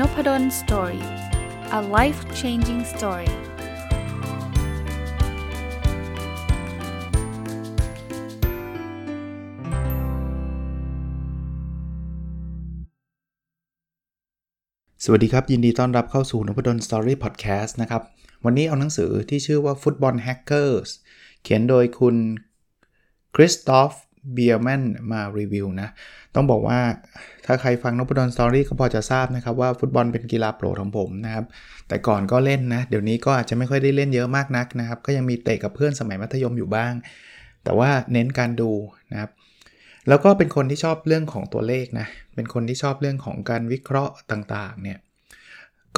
Nopadol's Story a life changing story สวัสดีครับ ยินดีต้อนรับเข้าสู่นพดล Story Podcast นะครับ วันนี้เอาหนังสือที่ชื่อว่า Football Hackers เขียนโดยคุณคริสตอฟ เบียร์แมนมารีวิวนะ ต้องบอกว่าถ้าใครฟังนพดลสตอรี่ก็พอจะทราบนะครับว่าฟุตบอลเป็นกีฬาโปรดของผมนะครับ แต่ก่อนก็เล่นนะ เดี๋ยวนี้ก็อาจจะไม่ค่อยได้เล่นเยอะมากนักนะครับ ก็ยังมีเตะกับเพื่อนสมัยมัธยมอยู่บ้าง แต่ว่าเน้นการดูนะครับ แล้วก็เป็นคนที่ชอบเรื่องของตัวเลขนะ เป็นคนที่ชอบเรื่องของการวิเคราะห์ต่างๆเนี่ย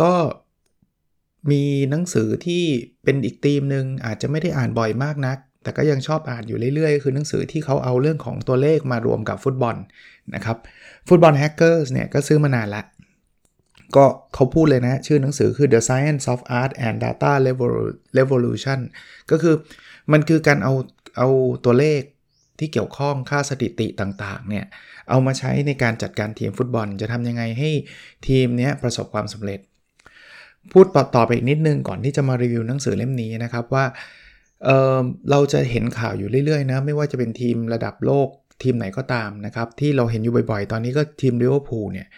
ก็มีหนังสือที่เป็นอีกธีมหนึ่งอาจจะไม่ได้อ่านบ่อยมากนัก แต่ก็ยังชอบอ่านอยู่เรื่อยๆ คือหนังสือที่เขาเอาเรื่องของตัวเลขมารวมกับฟุตบอลนะครับฟุตบอลแฮกเกอร์สเนี่ยก็ซื้อมานานละก็เขาพูดเลยนะ ชื่อหนังสือคือ The Science of Art and Data Revolution ก็คือมันคือการเอาเอาตัวเลขที่เกี่ยวข้องค่าสถิติต่างๆเนี่ยเอามาใช้ในการจัดการทีมฟุตบอล จะทำยังไงให้ทีมนี้ประสบความสำเร็จ พูดต่อไปอีกนิดนึงก่อนที่จะมารีวิวหนังสือเล่มนี้นะครับว่า เเราจะเห็นข่าวอยู่เรื่อยๆนะไม่ว่าจะเป็นทีมระดับโลกทีมไหนก็ตามนะครับ ที่เราเห็นอยู่บ่อยๆ ตอนนี้ก็ทีมลิเวอร์พูลเนี่ย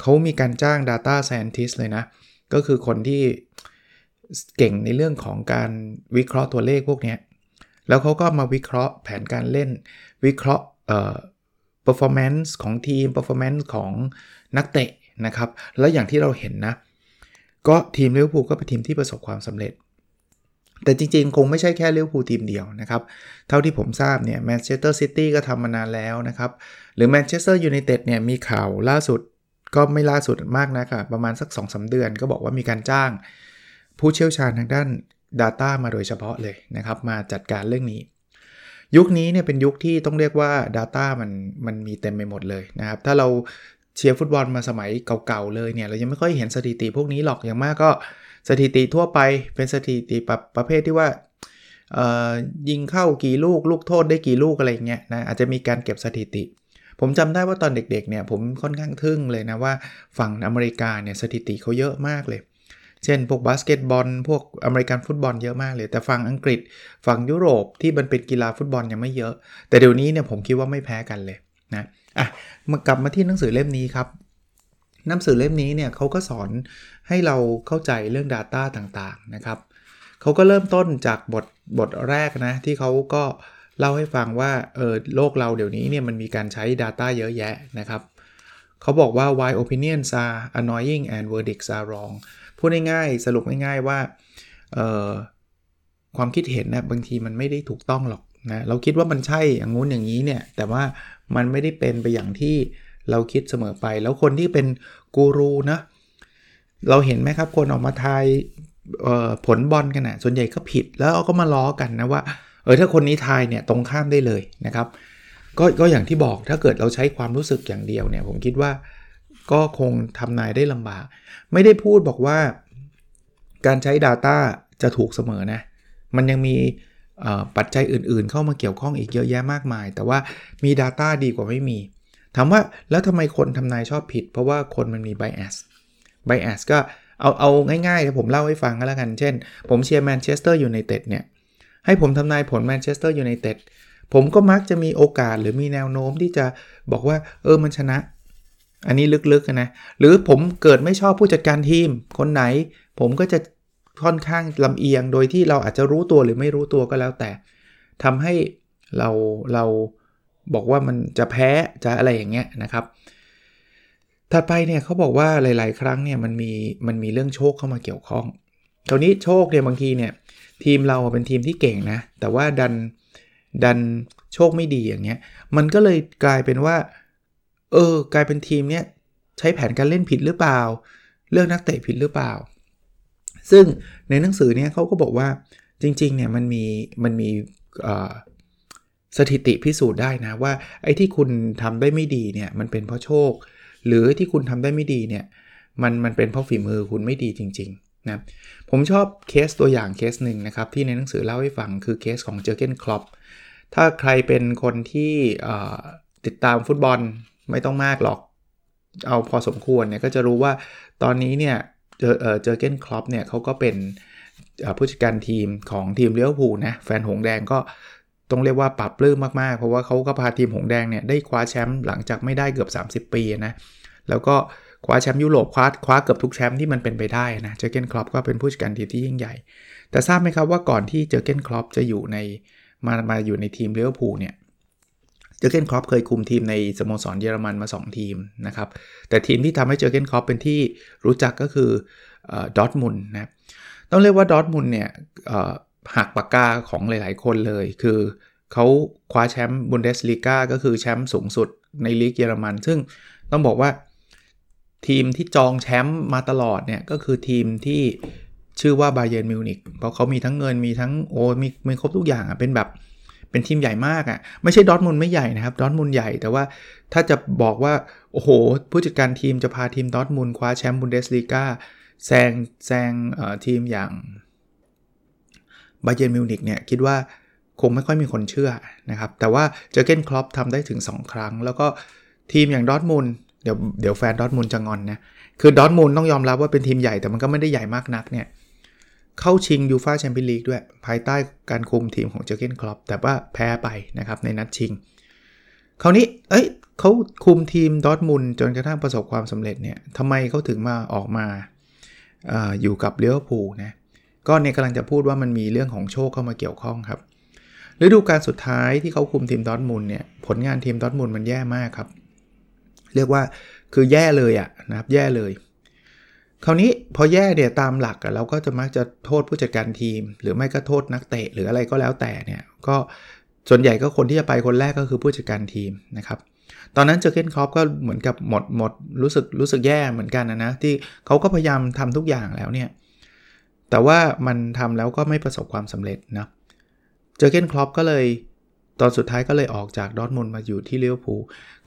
เขามีการจ้าง Data Scientist เลยนะ ก็คือคนที่เก่งในเรื่องของการวิเคราะห์ตัวเลขพวกนี้แล้วเขาก็มาวิเคราะห์แผนการเล่น วิเคราะห์เอ่อ performance ของทีม performance ของนักเตะนะครับ แล้วอย่างที่เราเห็นนะ ก็ทีมลิเวอร์พูลก็เป็นทีมที่ประสบความสำเร็จ แต่จริงๆ คงไม่ใช่แค่ลิเวอร์พูลทีมเดียวนะครับ เท่าที่ผมทราบเนี่ยแมนเชสเตอร์ซิตี้ก็ทำมานานแล้วนะครับ หรือแมนเชสเตอร์ยูไนเต็ดเนี่ยมีข่าวล่าสุดก็ไม่ล่าสุดมากนะครับประมาณสัก2 สเดือนก็บอกว่ามีการจ้าง ผู้เชี่ยวชาญทางด้าน Data มาโดยเฉพาะเลยนะครับ มาจัดการเรื่องนี้ ยุคนี้เนี่ยเป็นยุคที่ต้องเรียกว่า Data มันมันมีเต็มไปหมดเลยนะครับ ถ้าเราเชียร์ฟุตบอลมาสมัยเก่าๆเลยเนี่ยเรายังไม่ค่อยเห็นสถิติพวกนี้หรอกอย่างมากก็ สถิติทั่วไปเป็นสถิติประประเภทที่ว่ายิงเข้ากี่ลูกลูกโทษได้กี่ลูกอะไรเงี้ยนะอาจจะมีการเก็บสถิติ ผมจำได้ว่าตอนเด็กๆเนี่ยผมค่อนข้างทึ่งเลยนะว่าฝั่งอเมริกาเนี่ยสถิติเขาเยอะมากเลย เช่น พวกบาสเกตบอล พวกอเมริกันฟุตบอลเยอะมากเลย แต่ฝั่งอังกฤษฝั่งยุโรปที่มันเป็นกีฬาฟุตบอลยังไม่เยอะ แต่เดี๋ยวนี้เนี่ยผมคิดว่าไม่แพ้กันเลยนะอะมากลับมาที่หนังสือเล่มนี้ครับ หนังสือเล่มนี้เนี่ยเขาก็สอนให้เราเข้าใจเรื่อง Data ต่างๆนะครับเขาก็เริ่มต้นจากบทบทแรกนะที่เขาก็เล่าให้ฟังว่าเออโลกเราเดี๋ยวนี้เนี่ยมันมีการใช้ Data เยอะแยะนะครับเขาบอกว่า why opinions are annoying and verdicts are wrong พูดง่ายๆ สรุปง่ายๆว่าความคิดเห็นนะบางทีมันไม่ได้ถูกต้องหรอกนะเราคิดว่ามันใช่อย่างงู้นอย่างนี้เนี่ยแต่ว่ามันไม่ได้เป็นไปอย่างที่ เราคิดเสมอไป แล้วคนที่เป็นกูรูนะเราเห็นไหมครับ คนออกมาทายผลบอลกันนะส่วนใหญ่ก็ผิดแล้วก็มาล้อกันนะว่าเออถ้าคนนี้ทายเนี่ยตรงข้ามได้เลยนะครับก็ก็อย่างที่บอกถ้าเกิดเราใช้ความรู้สึกอย่างเดียวเนี่ยผมคิดว่าก็คงทำนายได้ลำบาก ไม่ได้พูดบอกว่าการใช้ Data จะถูกเสมอนะมันยังมีปัจจัยอื่นๆ เข้ามาเกี่ยวข้องอีกเยอะแยะมากมาย แต่ว่ามี Data ดีกว่าไม่มี ถามว่าแล้วทำไมคนทำนายชอบผิด เพราะว่าคนมันมี bias bias ก็เอาเอาง่ายๆผมเล่าให้ฟังก็แล้วกัน เช่น ผมเชียร์แมนเชสเตอร์ยูไนเต็ดเนี่ย ให้ผมทำนายผลแมนเชสเตอร์ยูไนเต็ดผมก็มักจะมีโอกาสหรือมีแนวโน้มที่จะบอกว่า เออมันชนะ อันนี้ลึกๆนะ หรือผมเกิดไม่ชอบผู้จัดการทีม คนไหน ผมก็จะค่อนข้างลำเอียง โดยที่เราอาจจะรู้ตัวหรือไม่รู้ตัวก็แล้วแต่ทำให้เราเรา บอกว่ามันจะแพ้จะอะไรอย่างเงี้ยนะครับ ถัดไปเนี่ยเขาบอกว่าหลาย ๆ ครั้งเนี่ยมันมีมันมีเรื่องโชคเข้ามาเกี่ยวข้องคราวนี้โชคเนี่ยบางทีเนี่ยทีมเราเป็นทีมที่เก่งนะ แต่ว่าดันดันโชคไม่ดีอย่างเงี้ย มันก็เลยกลายเป็นว่า เออกลายเป็นทีมเนี้ยใช้แผนการเล่นผิดหรือเปล่า เลือกนักเตะผิดหรือเปล่า ซึ่งในหนังสือเนี่ยเขาก็บอกว่าจริงๆเนี่ยมันมีมันมี สถิติพิสูจน์ได้นะว่าไอ้ที่คุณทำได้ไม่ดีเนี่ยมันเป็นเพราะโชค หรือที่คุณทำได้ไม่ดีเนี่ยมันมันเป็นเพราะฝีมือคุณไม่ดีจริงๆนะผมชอบเคสตัวอย่างเคสหนึ่งนะครับ ที่ในหนังสือเล่าให้ฟังคือเคสของเจอเกนคลอปถ้าใครเป็นคนที่ติดตามฟุตบอลไม่ต้องมากหรอก เอาพอสมควรเนี่ยก็จะรู้ว่าตอนนี้เนี่ยเจอเจอเกนครอปเนี่ยเขาก็เป็นผู้จัดการทีมของทีมเลี้ยวผูนะแฟนหงแดงก็ ต้องเรียกว่าปรับปลื้มมากๆ เพราะว่าเขาก็พาทีมหงแดงเนี่ยได้คว้าแชมป์หลังจากไม่ได้เกือบ 30 ปีนะ แล้วก็คว้าแชมป์ยุโรปคว้าคว้าเกือบทุกแชมป์ที่มันเป็นไปได้นะ เจอเกนครอปก็เป็นผู้จัดการทีมที่ยิ่งใหญ่ แต่ทราบไหมครับว่าก่อนที่เจอเกนครอปจะอยู่ในมามาอยู่ในทีมลิเวอร์พูลเนี่ยเจอร์เกนคล็อปป์เคยคุมทีมในสโมสรเยอรมันมา 2 ทีมนะครับ แต่ทีมที่ทำให้เจอร์เกนคล็อปป์เป็นที่รู้จักก็คือดอร์ทมุนด์นะต้องเรียกว่าดอร์ทมุนด์เนี่ย หักปากกาของหลาย ๆ คนเลย คือเขาคว้าแชมป์บุนเดสลีกาก็คือแชมป์สูงสุดในลีกเยอรมัน ซึ่งต้องบอกว่าทีมที่จองแชมป์มาตลอดเนี่ย ก็คือทีมที่ชื่อว่าบาเยิร์นมิวนิกเพราะเขามีทั้งเงินมีทั้งโอ้มีมีครบทุกอย่างอะเป็นแบบเป็นทีมใหญ่มากอะ่ะไม่ใช่ดอร์ทมุนด์ไม่ใหญ่นะครับดอร์ทมุนด์ใหญ่แต่ว่าถ้าจะบอกว่า โอ้โห ผู้จัดการทีมจะพาทีมดอร์ทมุนด์คว้าแชมป์บุนเดสลีกาแซงแซงทีมอย่าง บาเยิร์นมิวนิกเนี่ยคิดว่าคงไม่ค่อยมีคนเชื่อนะครับ แต่ว่าเจอเกนคลอปทำได้ถึง 2 ครั้ง แล้วก็ทีมอย่างดอร์ทมุนด์เดี๋ยวเดี๋ยวแฟนดอร์ทมุนด์จะงอนนะ คือดอทมุนต้องยอมรับว่าเป็นทีมใหญ่แต่มันก็ไม่ได้ใหญ่มากนักเนี่ย เข้าชิงยูฟาแชมเปี้ยนลีกด้วย ภายใต้การคุมทีมของเจอเกนคลอปแต่ว่าแพ้ไปนะครับในนัดชิง คราวนี้ เอ้ยเขาคุมทีมดอทมุนจนกระทั่งประสบความสำเร็จเนี่ยทำไมเขาถึงมาออกมาออยู่กับเลี้ยวภูนะ ก็เนี่ยกำลังจะพูดว่ามันมีเรื่องของโชคเข้ามาเกี่ยวข้องครับฤดูกาลสุดท้ายที่เขาคุมทีมดอทมุนเนี่ยผลงานทีมดอทมุนมันแย่มากครับ เรียกว่าคือแย่เลยอะนะครับแย่เลย คราวนี้พอแย่เนี่ยตามหลักเราก็จะมักจะโทษผู้จัดการทีม หรือไม่ก็โทษนักเตะ หรืออะไรก็แล้วแต่เนี่ยก็ส่วนใหญ่ก็คนที่จะไปคนแรกก็คือผู้จัดการทีมนะครับตอนนั้นเจอเกนคอปก็เหมือนกับหมดหมดรู้สึกรู้สึกแย่เหมือนกันนะนะที่เขาก็พยายามทำทุกอย่างแล้วเนี่ย แต่ว่ามันทำแล้วก็ไม่ประสบความสำเร็จนะเจอเกนคลอปก็เลย ตอนสุดท้ายก็เลยออกจากดอทมุนมาอยู่ที่เลี้ยวภู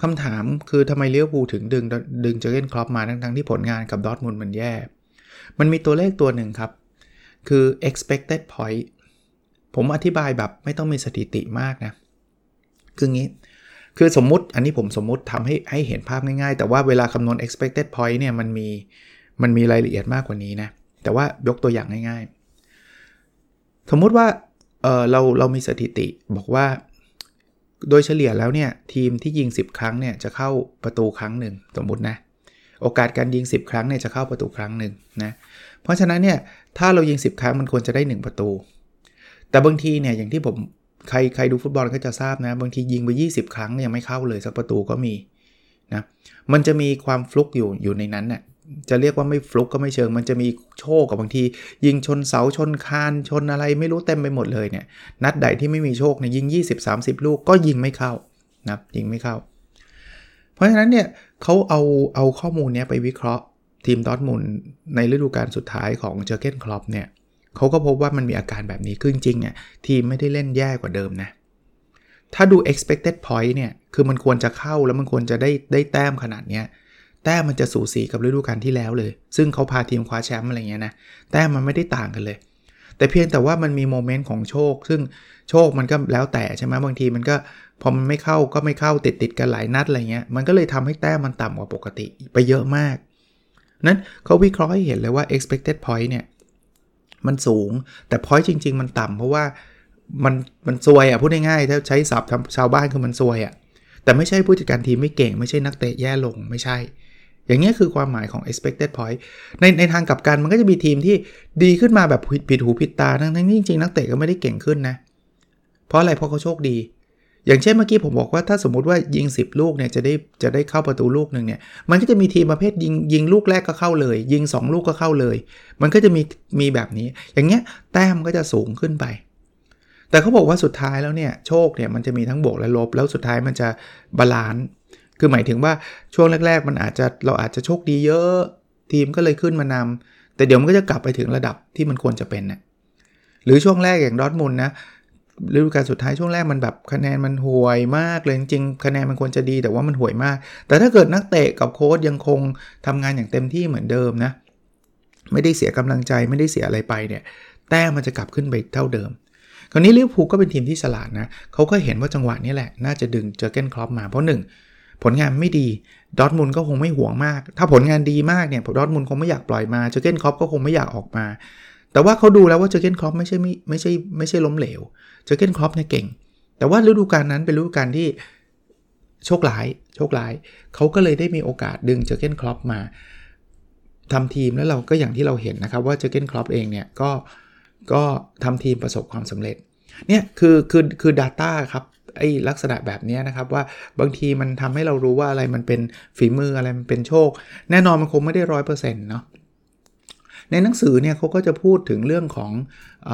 คำถามคือทำไมเลี้ยวภูถึงดึงดึงเจอเกนคลอปมาทั้งทั้งที่ผลงานกับดอทมุนมันแย่ มันมีตัวเลขตัวหนึ่งครับ คือ expected point ผมอธิบายแบบไม่ต้องมีสถิติมากนะ คืองี้ คือสมมุติ อันนี้ผมสมมุติทำให้ให้เห็นภาพง่ายๆ แต่ว่าเวลาคำนวณ expected point เนี่ยมันมี มันมีรายละเอียดมากกว่านี้นะ แต่ว่ายกตัวอย่างง่ายๆ สมมุติว่าเเราเรามีสถิติบอกว่า โดยเฉลี่ยแล้วเนี่ยทีมที่ยิง 10 ครั้งเนี่ยจะเข้าประตูครั้งหนึ่งสมมุตินะโอกาสการยิง 10 ครั้งเนี่ยจะเข้าประตูครั้งหนึ่งนะเพราะฉะนั้นเนี่ยถ้าเรายิง 10 ครั้งมันควรจะได้ 1 ประตู แต่บางทีเนี่ยอย่างที่ผมใครใครดูฟุตบอลก็จะทราบนะ บางทียิงไป 20 ครั้งยังไม่เข้าเลยสักประตูก็มีนะมันจะมีความฟลุกอยู่อยู่ในนั้นน่ย จะเรียกว่าไม่ฟลุกก็ไม่เชิง มันจะมีโชคกับบางที ยิงชนเสาชนคานชนอะไรไม่รู้เต็มไปหมดเลยเนี่ย นัดใดที่ไม่มีโชคเนี่ยยิง 20-30 ลูกก็ยิงไม่เข้านะยิงไม่เข้า เพราะฉะนั้นเนี่ยเขาเอาเอาข้อมูลนี้ไปวิเคราะห์ทีมดอทมุนในฤดูกาลสุดท้ายของเจอเกนคลอปเนี่ยเขาก็พบว่ามันมีอาการแบบนี้ขึ้นจริงอะทีมไม่ได้เล่นแย่กว่าเดิมนะ ถ้าดู expected point เนี่ย คือมันควรจะเข้าแล้วมันควรจะได้ได้แต้มขนาดเนี้ย แต้มมันจะสูสีกับฤดูกาลที่แล้วเลย ซึ่งเขาพาทีมคว้าแชมป์อะไรเงี้ยนะแต้มมันไม่ได้ต่างกันเลย แต่เพียงแต่ว่ามันมีโมเมนต์ของโชค ซึ่งโชคมันก็แล้วแต่ใช่ไหมบางทีมันก็พอมันไม่เข้าก็ไม่เข้าติดติดกันหลายนัดอะไรเงี้ยมันก็เลยทำให้แต้มมันต่ำกว่าปกติไปเยอะมาก นั้นเขาวิเคราะห์ให้เห็นเลยว่า expected point เนี่ยมันสูงแต่ point จริง ๆ มันต่ำเพราะว่ามันมันซวยอะพูดง่ายๆถ้าใช้ศัพท์ชาวบ้านคือมันซวยอะแต่ไม่ใช่ผู้จัดการทีมไม่เก่งไม่ใช่นักเตะแย่ลงไม่ใช่ อย่างนี้คือความหมายของ expected point ในในทางกลับกันมันก็จะมีทีมที่ดีขึ้นมาแบบผิดหูผิดตา ทั้งทั้งจริงๆนักเตะก็ไม่ได้เก่งขึ้นนะ เพราะอะไร เพราะเขาโชคดี อย่างเช่นเมื่อกี้ผมบอกว่าถ้าสมมุติว่ายิง 10 ลูกเนี่ยจะได้จะได้เข้าประตูลูกหนึ่งเนี่ย มันก็จะมีทีมประเภทยิงยิงลูกแรกก็เข้าเลย ยิง 2 ลูกก็เข้าเลย มันก็จะมีมีแบบนี้ อย่างเงี้ยแต้มก็จะสูงขึ้นไป แต่เขาบอกว่าสุดท้ายแล้วเนี่ยโชคเนี่ยมันจะมีทั้งบวกและลบ แล้วสุดท้ายมันจะ balance คือหมายถึงว่าช่วงแรก ๆ มันอาจจะเราอาจจะโชคดีเยอะ ทีมก็เลยขึ้นมานำแต่เดี๋ยวมันก็จะกลับไปถึงระดับที่มันควรจะเป็นนะหรือช่วงแรกอย่างดอร์ทมุนด์นะฤดูกาลสุดท้ายช่วงแรกมันแบบคะแนนมันห่วยมากเลยจริงๆคะแนนมันควรจะดีแต่ว่ามันห่วยมาก แต่ถ้าเกิดนักเตะกับโค้ชยังคงทำงานอย่างเต็มที่เหมือนเดิมนะไม่ได้เสียกำลังใจไม่ได้เสียอะไรไปเนี่ยแต้มมันจะกลับขึ้นไปเท่าเดิม คราวนี้ลิเวอร์พูลก็เป็นทีมที่ฉลาดนะเขาก็เห็นว่าจังหวะนี้แหละ น่าจะดึงเจอเกนครอปมาเพราะหนึ่ง ผลงานไม่ดีดอร์ทมุนด์ก็คงไม่ห่วงมาก ถ้าผลงานดีมากเนี่ยดอร์ทมุนด์คงไม่อยากปล่อยมาเจอเกนคอปก็คงไม่อยากออกมา แต่ว่าเขาดูแล้วว่าเจอเกนคอปไม่ใช่ไม่ไม่ใช่ไม่ใช่ล้มเหลวเจอเกนคอปเนี่ยเก่ง แต่ว่าฤดูกาลนั้นเป็นฤดูกาลที่โชคร้ายโชคร้ายเขาก็เลยได้มีโอกาสดึงเจอเกนคอปมาทำทีมแล้วเราก็อย่างที่เราเห็นนะครับว่าเจอเกนคอปเองเนี่ยก็ก็ทำทีมประสบความสำเร็จเนี่ยคือคือคือ Data ครับ ไอ้ลักษณะแบบนี้นะครับว่าบางทีมันทำให้เรารู้ว่าอะไรมันเป็นฝีมืออะไรมันเป็นโชค แน่นอนมันคงไม่ได้ร้อยเปอร์เซ็นต์เนาะในหนังสือเนี่ยเขาก็จะพูดถึงเรื่องของอ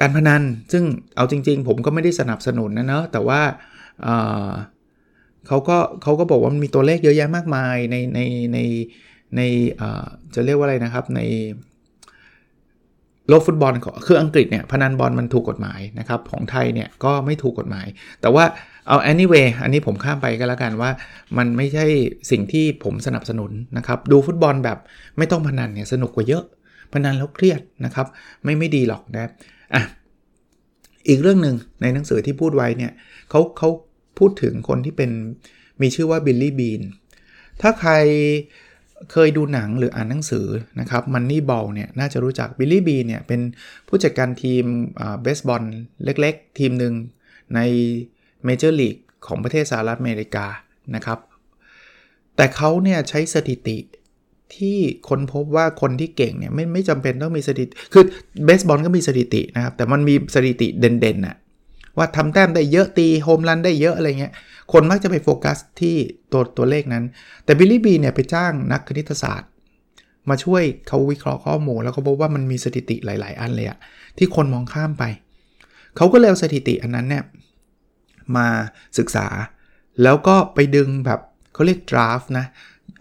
การพนัน ซึ่งเอาจริง ๆ ผมก็ไม่ได้สนับสนุนนะเนาะแต่ว่าเขาก็เขาก็บอกว่ามันมีตัวเลขเยอะแยะมากมายในในในในจะเรียกว่าอะไรนะครับใน โลกฟุตบอลคืออังกฤษเนี่ยพนันบอลมันถูกกฎหมายนะครับของไทยเนี่ยก็ไม่ถูกกฎหมาย แต่ว่าเอา anyway อันนี้ผมข้ามไปก็แล้วกันว่า มันไม่ใช่สิ่งที่ผมสนับสนุนนะครับดูฟุตบอลแบบไม่ต้องพนันเนี่ยสนุกกว่าเยอะ พนันแล้วเครียดนะครับไม่ไม่ดีหรอกนะอะอีกเรื่องหนึ่งในหนังสือที่พูดไว้เนี่ยเขาเขาพูดถึงคนที่เป็นมีชื่อว่าบิลลี่บีนถ้าใคร เคยดูหนังหรืออ่านหนังสือนะครับ Moneyball เนี่ยน่าจะรู้จักบิลลี่บีเนี่ยเป็นผู้จัดการทีมเบสบอลเล็กๆ ทีมหนึ่งในเมเจอร์ลีกของประเทศสหรัฐอเมริกานะครับ แต่เขาเนี่ยใช้สถิติที่ค้นพบว่าคนที่เก่งเนี่ยไม่ไม่จำเป็นต้องมีสถิติ คือเบสบอลก็มีสถิตินะครับ แต่มันมีสถิติเด่นๆน่ะ ว่าทำแต้มได้เยอะตีโฮมรันได้เยอะอะไรเงี้ย คนมักจะไปโฟกัสที่ตัวตัวเลขนั้น แต่บิลลี่บีเนี่ยไปจ้างนักคณิตศาสตร์ มาช่วยเขาวิเคราะห์ข้อมูล แล้วเขาพบว่ามันมีสถิติหลาย ๆ อันเลยอะที่คนมองข้ามไป เขาก็เลยเอาสถิติอันนั้นเนี่ยมาศึกษา แล้วก็ไปดึงแบบเขาเรียก draft นะ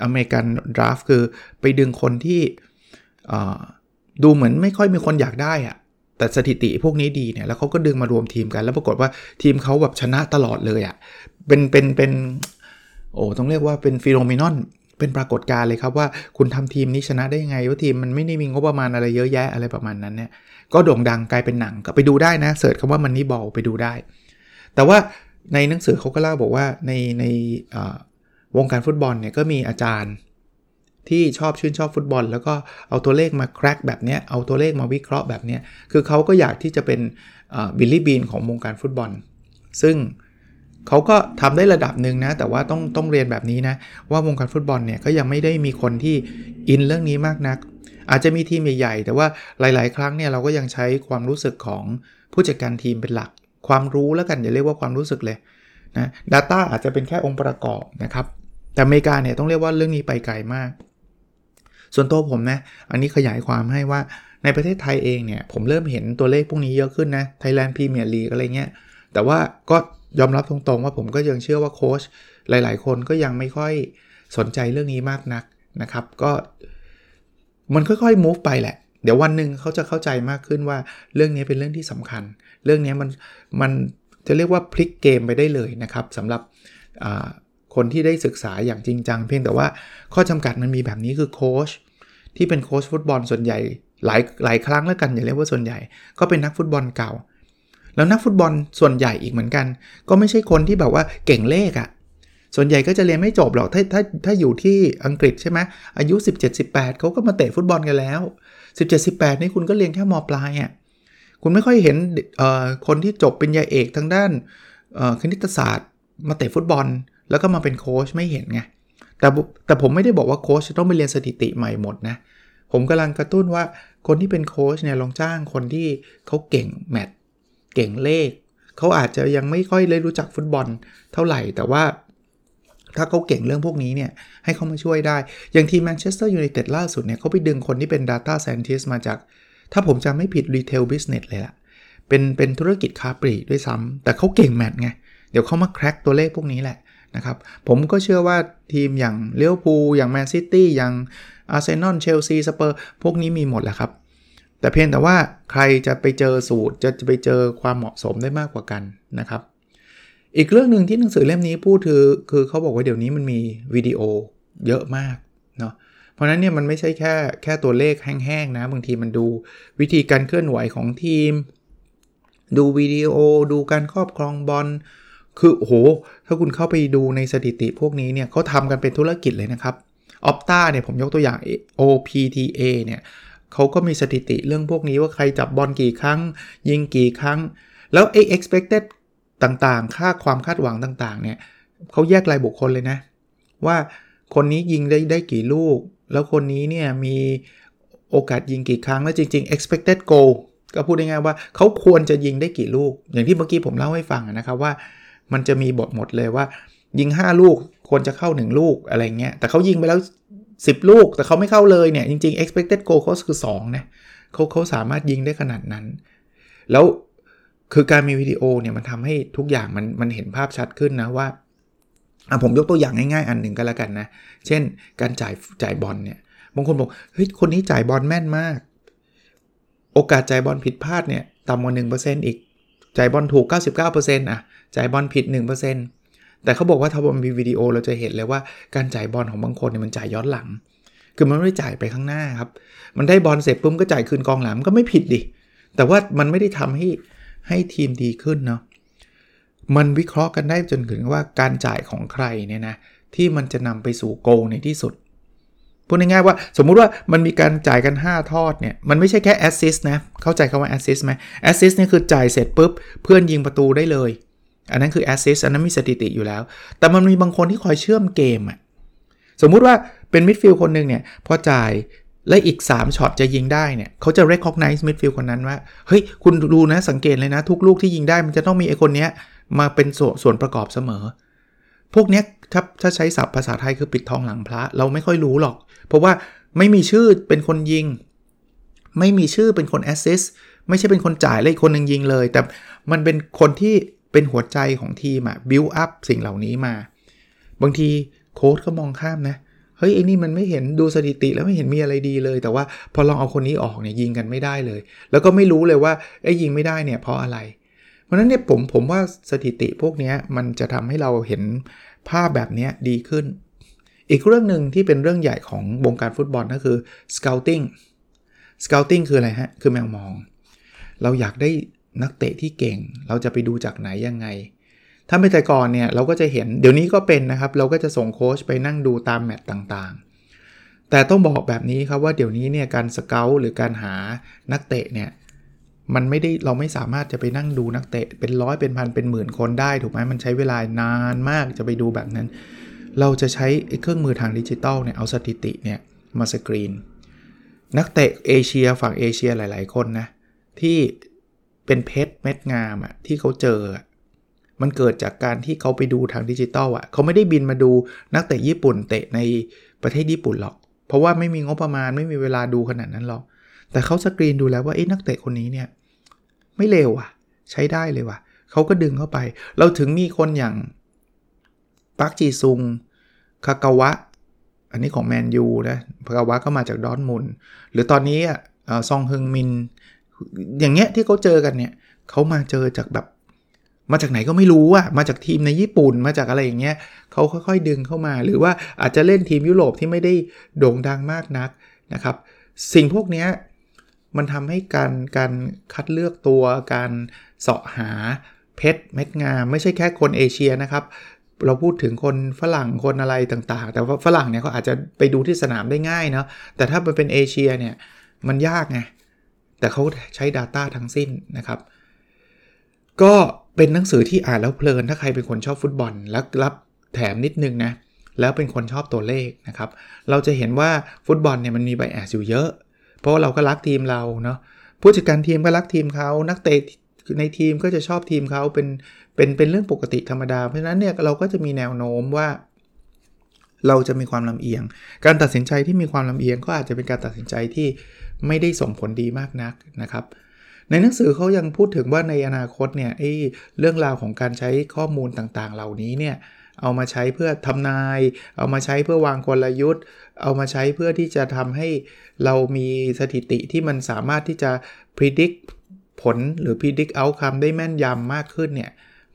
อเมริกันdraft คือไปดึงคนที่ดูเหมือนไม่ค่อยมีคนอยากได้อะ แต่สถิติพวกนี้ดีเนี่ยแล้วเขาก็ดึงมารวมทีมกัน แล้วปรากฏว่าทีมเขาแบบชนะตลอดเลยอะ่ะเป็นเป็นเป็นโอ้ต้องเรียกว่าเป็น phenomenon เป็นปรากฏการณ์เลยครับว่าคุณทำทีมนี้ชนะได้ยังไงว่าทีมมันไม่ได้มีงบประมาณอะไรเยอะแยะอะไรประมาณนั้นเนี่ยก็โด่งดังกลายเป็นหนังก็ไปดูได้นะเสิร์ชคำว่า Moneyball ไปดูได้ แต่ว่าในหนังสือเขาก็เล่าบอกว่าในในวงการฟุตบอลเนี่ยก็มีอาจารย์ ที่ชอบชื่นชอบฟุตบอล แล้วก็เอาตัวเลขมาแคร็กแบบนี้เอาตัวเลขมาวิเคราะห์แบบนี้คือเขาก็อยากที่จะเป็นบิลลี่บีนของวงการฟุตบอล ซึ่งเขาก็ทำได้ระดับหนึ่งนะ แต่ว่าต้องต้องเรียนแบบนี้นะ ว่าวงการฟุตบอลเนี่ยก็ยังไม่ได้มีคนที่อินเรื่องนี้มากนัก อาจจะมีทีมใหญ่ๆ แต่ว่าหลาย ๆ ครั้งเนี่ยเราก็ยังใช้ความรู้สึกของผู้จัดการทีมเป็นหลัก ความรู้แล้วกันอย่าเรียกว่าความรู้สึกเลยนะ Data อาจจะเป็นแค่องค์ประกอบนะครับแต่อเมริกาเนี่ยต้องเรียกว่าเรื่องนี้ไปไกลมาก ส่วนตัวผมนะ อันนี้ขยายความให้ว่าในประเทศไทยเองเนี่ย ผมเริ่มเห็นตัวเลขพวกนี้เยอะขึ้นนะ Thailand Premier League อะไรเงี้ย แต่ว่าก็ยอมรับตรงๆ ว่าผมก็ยังเชื่อว่าโค้ชหลายๆ คนก็ยังไม่ค่อยสนใจเรื่องนี้มากนักนะครับ ก็มันค่อยๆ move ไปแหละ เดี๋ยววันหนึ่งเขาจะเข้าใจมากขึ้นว่าเรื่องนี้เป็นเรื่องที่สำคัญ เรื่องนี้มันมันจะเรียกว่าพลิกเกมไปได้เลยนะครับสำหรับ คนที่ได้ศึกษาอย่างจริงจัง เพียงแต่ว่าข้อจำกัดมันมีแบบนี้คือโค้ชที่เป็นโค้ชฟุตบอลส่วนใหญ่หลายหลายครั้งแล้วกันอย่าเรียกว่าส่วนใหญ่ก็เป็นนักฟุตบอลเก่า แล้วนักฟุตบอลส่วนใหญ่อีกเหมือนกัน ก็ไม่ใช่คนที่แบบว่าเก่งเลขอะ่ะส่วนใหญ่ก็จะเรียนไม่จบหรอกถ้าถ้าถ้าอยู่ที่อังกฤษใช่ไหมอายุ 17-18เขาก็มาเตะฟุตบอลกันแล้ว 17-18 นี่คุณก็เรียนแค่มปลายอะ่ะคุณไม่ค่อยเห็นคนที่จบเป็นยาเอกทางด้านคณิตศาสตร์ มาเตะฟุตบอล แล้วก็มาเป็นโค้ชไม่เห็นไงแต่แต่ผมไม่ได้บอกว่าโค้ชจะต้องไปเรียนสถิติใหม่หมดนะผมกำลังกระตุ้นว่าคนที่เป็นโค้ชเนี่ยลองจ้างคนที่เขาเก่งแมทเก่งเลข เขาอาจจะยังไม่ค่อยเลยรู้จักฟุตบอลเท่าไหร่ แต่ว่าถ้าเขาเก่งเรื่องพวกนี้เนี่ยให้เขามาช่วยได้ อย่างทีมแมนเชสเตอร์ยูไนเต็ดล่าสุดเนี่ยเขาไปดึงคนที่เป็น Data Scientist มาจาก ถ้าผมจำไม่ผิด Retail Business เลยล่ะเป็นเป็นธุรกิจค้าปลีกด้วยซ้ำแต่เขาเก่ง math ไงเดี๋ยวเขามา crack ตัวเลขพวกนี้แหละ นะครับ ผมก็เชื่อว่าทีมอย่างลิเวอร์พูลอย่างแมนซิตี้อย่างอาร์เซนอลเชลซีสเปอร์พวกนี้มีหมดแหละครับ แต่เพียงแต่ว่าใครจะไปเจอสูตรจะจะไปเจอความเหมาะสมได้มากกว่ากันนะครับ อีกเรื่องหนึ่งที่หนังสือเล่มนี้พูดคือคือเขาบอกว่าเดี๋ยวนี้มันมีวิดีโอเยอะมากเนาะเพราะนั้นเนี่ยมันไม่ใช่แค่แค่ตัวเลขแห้งๆนะบางทีมันดูวิธีการเคลื่อนไหวของทีม ดูวิดีโอ ดูการครอบครองบอล คือโห ถ้าคุณเข้าไปดูในสถิติพวกนี้เนี่ยเขาทำกันเป็นธุรกิจเลยนะครับออปตาเนี่ยผมยกตัวอย่าง OPTA เนี่ยเขาก็มีสถิติเรื่องพวกนี้ว่าใครจับบอลกี่ครั้ง ยิงกี่ครั้ง แล้วไอ้ expected ต่างๆ ค่าความคาดหวังต่างๆ เนี่ยเขาแยกรายบุคคลเลยนะ ว่าคนนี้ยิงได้ได้กี่ลูก แล้วคนนี้เนี่ยมีโอกาสยิงกี่ครั้ง แล้วจริง ๆ expected goal ก็พูดง่ายๆว่าเขาควรจะยิงได้กี่ลูก อย่างที่เมื่อกี้ผมเล่าให้ฟังนะครับว่า มันจะมีบทหมดเลยว่า ยิง 5 ลูกควรจะเข้า 1 ลูกอะไรเงี้ยแต่เขายิงไปแล้ว 10 ลูก แต่เขาไม่เข้าเลยเนี่ย จริง ๆ expected goal เขาคือ2นะเขาเขาสามารถยิงได้ขนาดนั้น แล้วคือการมีวิดีโอเนี่ยมันทำให้ทุกอย่างมันมันเห็นภาพชัดขึ้นนะว่าผมยกตัวอย่างง่ายๆ อันหนึ่งก็แล้วกันนะ เช่น การจ่ายจ่ายบอลเนี่ยบางคนบอกเฮ้ยคนนี้จ่ายบอลแม่นมาก โอกาสจ่ายบอลผิดพลาดเนี่ยต่ำกว่า1%อีก จ่ายบอลถูก 99%อะจ่ายบอลผิด 1%แต่เขาบอกว่าถ้าบอลมีวิดีโอเราจะเห็นเลยว่าการจ่ายบอลของบางคนเนี่ยมันจ่ายย้อนหลัง คือมันไม่ได้จ่ายไปข้างหน้าครับ มันได้บอลเสร็จปุ๊บก็จ่ายคืนกองหลังก็ไม่ผิดดิ แต่ว่ามันไม่ได้ทำให้ให้ทีมดีขึ้นเนาะ มันวิเคราะห์กันได้จนถึงว่าการจ่ายของใครเนี่ยนะที่มันจะนำไปสู่ goal ในที่สุด พูดง่ายๆว่าสมมุติว่ามันมีการจ่ายกัน 5 ทอดเนี่ย มันไม่ใช่แค่แอสซิสนะ เข้าใจคำว่า assist ไหม assist เนี่ยคือจ่ายเสร็จปุ๊บ เพื่อนยิงประตูได้เลย อันนั้นคือแอสซิสอันนั้นมีสถิติอยู่แล้ว แต่มันมีบางคนที่คอยเชื่อมเกมอะสมมุติว่าเป็น midfield คนหนึ่งเนี่ย พอจ่ายและอีก 3ช็อตจะยิงได้เนี่ยเขาจะ recognize midfield คนนั้นว่า เฮ้ย คุณดูนะสังเกตเลยนะ ทุกลูกที่ยิงได้มันจะต้องมีไอคนเนี้ยมาเป็นส่วนประกอบเสมอ พวกเนี้ยถ้าถ้าใช้ศัพท์ภาษาไทยคือปิดทองหลังพระ เราไม่ค่อยรู้หรอก เพราะว่าไม่มีชื่อเป็นคนยิง ไม่มีชื่อเป็นคน assist ไม่ใช่เป็นคนจ่ายแล้วอีกคนหนึ่งยิงเลย แต่มันเป็นคนที่เป็นหัวใจของทีมอะ build up สิ่งเหล่านี้มา บางทีโค้ชก็มองข้ามนะ เฮ้ยไอ้นี่มันไม่เห็นดูสถิติแล้วไม่เห็นมีอะไรดีเลย แต่ว่าพอลองเอาคนนี้ออกเนี่ยยิงกันไม่ได้เลย แล้วก็ไม่รู้เลยว่าไอ้ยิงไม่ได้เนี่ยเพราะอะไร ราะนั้นเนี่ยผมผมว่าสถิติพวกนี้มันจะทำให้เราเห็นภาพแบบนี้ดีขึ้น อีกเรื่องหนึ่งที่เป็นเรื่องใหญ่ของวงการฟุตบอลก็คือ scouting scouting คืออะไรฮะ คือแมวมอง เราอยากได้นักเตะที่เก่ง เราจะไปดูจากไหนยังไง ถ้าไม่แต่ก่อนเนี่ยเราก็จะเห็นเดี๋ยวนี้ก็เป็นนะครับ เราก็จะส่งโค้ชไปนั่งดูตามแมตต์ต่างๆ แต่ต้องบอกแบบนี้ครับว่าเดี๋ยวนี้เนี่ยการสเกลหรือการหานักเตะเนี่ย มันไม่ได้เราไม่สามารถจะไปนั่งดูนักเตะเป็นร้อยเป็นพันเป็นหมื่นคนได้ถูกไหมมันใช้เวลานานมากจะไปดูแบบนั้น เราจะใช้เครื่องมือทางดิจิตอลเนี่ยเอาสถิติเนี่ยมาสกรีน นักเตะเอเชียฝั่งเอเชียหลาย ๆ คนนะที่เป็นเพชรเม็ดงามอะที่เขาเจอ มันเกิดจากการที่เขาไปดูทางดิจิตอลอะเขาไม่ได้บินมาดูนักเตะญี่ปุ่นเตะในประเทศญี่ปุ่นหรอก เพราะว่าไม่มีงบประมาณไม่มีเวลาดูขนาดนั้นหรอก แต่เขาสกรีนดูแล้วว่าไอ้นักเตะคนนี้เนี่ยไม่เลวอะ ใช้ได้เลยว่ะเขาก็ดึงเข้าไป เราถึงมีคนอย่างปักจีซุงคากาวะ อันนี้ของแมนยูนะคากาวะก็มาจากดอนมุนหรือตอนนี้อะซองฮึงมิน อย่างเงี้ยที่เขาเจอกันเนี่ยเขามาเจอจากแบบมาจากไหนก็ไม่รู้อะมาจากทีมในญี่ปุ่น มาจากอะไรอย่างเงี้ยเขาค่อยๆดึงเข้ามา หรือว่าอาจจะเล่นทีมยุโรปที่ไม่ได้โด่งดังมากนักนะครับ สิ่งพวกนี้ มันทำให้การการคัดเลือกตัวการเสาะหาเพชรเม็ดงาม ไม่ใช่แค่คนเอเชียนะครับ เราพูดถึงคนฝรั่งคนอะไรต่างๆ แต่ว่าฝรั่งเนี่ยเขาอาจจะไปดูที่สนามได้ง่ายเนาะแต่ถ้ามันเป็นเอเชียเนี่ยมันยากไงแต่เขาใช้ Data ทั้งสิ้นนะครับ ก็เป็นหนังสือที่อ่านแล้วเพลิน ถ้าใครเป็นคนชอบฟุตบอลแล้วรับแถมนิดนึงนะแล้วเป็นคนชอบตัวเลขนะครับ เราจะเห็นว่าฟุตบอลเนี่ยมันมีใบแอสอยู่เยอะ เพราะเราก็รักทีมเราเนาะผู้จัดการทีมก็รักทีมเขานักเตะในทีมก็จะชอบทีมเขาเป็นเป็นเป็นเรื่องปกติธรรมดา เพราะฉะนั้นเนี่ยเราก็จะมีแนวโน้มว่า เราจะมีความลำเอียง การตัดสินใจที่มีความลำเอียงก็อาจจะเป็นการตัดสินใจที่ไม่ได้ส่งผลดีมากนักนะครับ ในหนังสือเขายังพูดถึงว่าในอนาคตเนี่ยเรื่องราวของการใช้ข้อมูลต่างๆ เหล่านี้เนี่ย เอามาใช้เพื่อทำนาย เอามาใช้เพื่อวางกลยุทธ์ เอามาใช้เพื่อที่จะทำให้เรามีสถิติที่มันสามารถที่จะ predict ผลหรือ predict outcome ได้แม่นยำมากขึ้นเนี่ย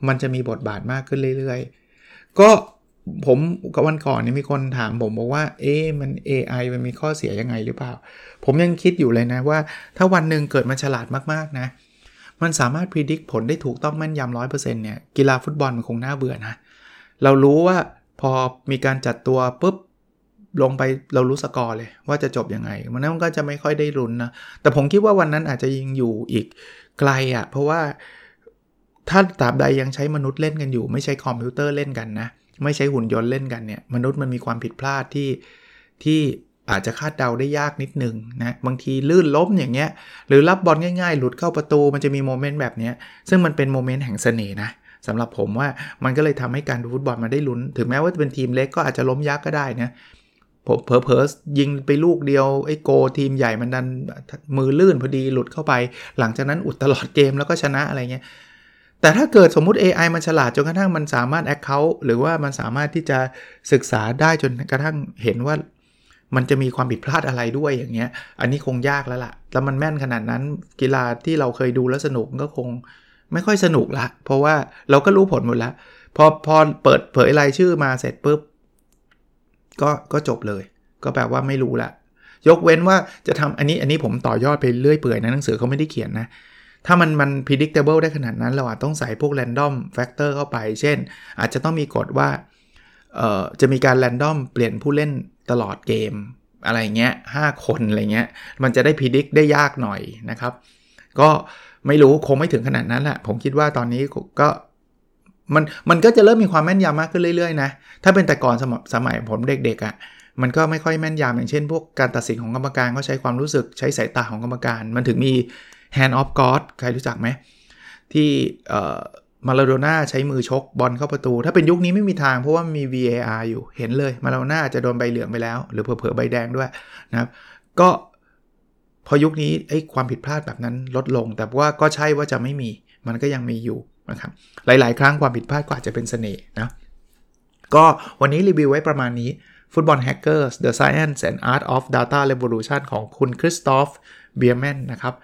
มันจะมีบทบาทมากขึ้นเรื่อยๆ ก็ผมกับวันก่อนเนี่ยมีคนถามผมบอกว่า เอ๊มัน AI มันมีข้อเสียยังไงหรือเปล่า ผมยังคิดอยู่เลยนะว่าถ้าวันหนึ่งเกิดมันฉลาดมากๆนะ มันสามารถพิจิตรผลได้ถูกต้องแม่นยำร้อยเปอร์เซ็นต์เนี่ย กีฬาฟุตบอลมันคงน่าเบื่อนะเเรารู้ว่าพอมีการจัดตัวปุ๊บลงไปเรารู้สกอร์เลยว่าจะจบยังไงมันนั้นก็จะไม่ค่อยได้รุนนะแต่ผมคิดว่าวันนั้นอาจจะยังอยู่อีกไกลอะ่ะ เพราะว่าถ้าตราบใดยังใช้มนุษย์เล่นกันอยู่ ไม่ใช้คอมพิวเตอร์เล่นกันนะ ไม่ใช้หุ่นยนต์เล่นกันเนี่ย มนุษย์มันมีความผิดพลาดที่ที่อาจจะคาดเดาได้ยากนิดนึงนะบางทีลื่นล้มอย่างเงี้ย หรือรับบอลง่ายๆ หลุดเข้าประตูมันจะมีโมเมนต์แบบนี้ซึ่งมันเป็น moment แห่งเสน่ห์นะ สำหรับผมว่ามันก็เลยทำให้การดูฟุตบอลมาได้ลุ้น ถึงแม้ว่าจะเป็นทีมเล็กก็อาจจะล้มยักษ์ก็ได้นะผมเผลอๆยิงไปลูกเดียวไอ้โกล์ทีมใหญ่มันดันมือลื่นพอดีหลุดเข้าไป หลังจากนั้นอุดตลอดเกมแล้วก็ชนะอะไรเงี้ยแต่ถ้าเกิดสมมุติ AI มันฉลาดจนกระทั่งมันสามารถ Account หรือว่ามันสามารถที่จะศึกษาได้จนกระทั่งเห็นว่ามันจะมีความผิดพลาดอะไรด้วยอย่างเงี้ย อันนี้คงยากแล้วละ่ะ แล้วมันแม่นขนาดนั้นกีฬาที่เราเคยดูแล้วสนุกก็คง ไม่ค่อยสนุกละ เพราะว่าเราก็รู้ผลหมดแล้ว พอพอเปิดเผยรายชื่อมาเสร็จปุ๊บ ก็ก็จบเลย ก็แปลว่าไม่รู้ละ ยกเว้นว่าจะทำอันนี้อันนี้ผมต่อยอดไปเรื่อยเปื่อยนะหนังสือเขาไม่ได้เขียนนะ ถ้ามันมัน predictable ได้ขนาดนั้น เราอาจต้องใส่พวก random factor เข้าไป เช่น อาจจะต้องมีกฎว่าจะมีการ random เปลี่ยนผู้เล่นตลอดเกม อะไรเงี้ยห้าคนอะไรเงี้ย มันจะได้ predict ได้ยากหน่อยนะครับ ก็ ไม่รู้คงไม่ถึงขนาดนั้นแหละผมคิดว่าตอนนี้ก็มันมันก็จะเริ่มมีความแม่นยำมากขึ้นเรื่อยๆนะถ้าเป็นแต่ก่อนสมสมัยผมเด็กๆอะ่ะมันก็ไม่ค่อยแม่นยำอย่างเช่น พวกการตัดสินของกรรมการก็ใช้ความรู้สึกใช้สายตาของกรรมการ มันถึงมี hand of God ใครรู้จักไหมที่มาราโดน่าใช้มือชกบอลเข้าประตู ถ้าเป็นยุคนี้ไม่มีทางเพราะว่ามี VAR อยู่เห็นเลยมาราโดน่าจะโดนใบเหลืองไปแล้ว หรือเผลอๆใบแดงด้วยนะครับก็ พอยุคนี้ไอ้ความผิดพลาดแบบนั้นลดลง แต่ว่าก็ใช่ว่าจะไม่มีมันก็ยังมีอยู่นะครับหลาย ๆ ครั้งความผิดพลาดก็อาจจะเป็นเสน่ห์นะก็วันนี้รีวิวไว้ประมาณนี้ Football Hackers The Science and Art of Data Revolution ของคุณคริสตอฟเบียร์แมนนะครับ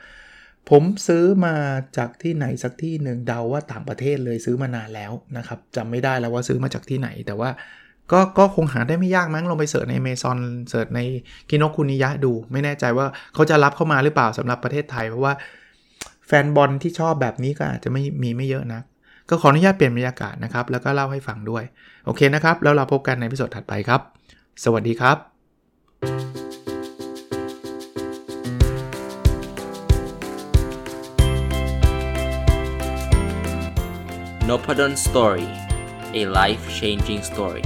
ผมซื้อมาจากที่ไหนสักที่หนึ่งเดาว่าต่างประเทศเลยซื้อมานานแล้วนะครับจำไม่ได้แล้วว่าซื้อมาจากที่ไหน แต่ว่า ก็ก็คงหาได้ไม่ยากมั้งลงไปเสิร์ชในเมซอนเสิร์ชในกินกคุนิยะดู ไม่แน่ใจว่าเขาจะรับเข้ามาหรือเปล่าสำหรับประเทศไทย เพราะว่าแฟนบอลที่ชอบแบบนี้ก็อาจจะไม่มีไม่เยอะนะก็ขออนุญาตเปลี่ยนบรรยากาศนะครับ แล้วก็เล่าให้ฟังด้วย โอเคนะครับ แล้วเราพบกันในพิสดถัดไปครับ สวัสดีครับ n o p a d o n Story a life changing story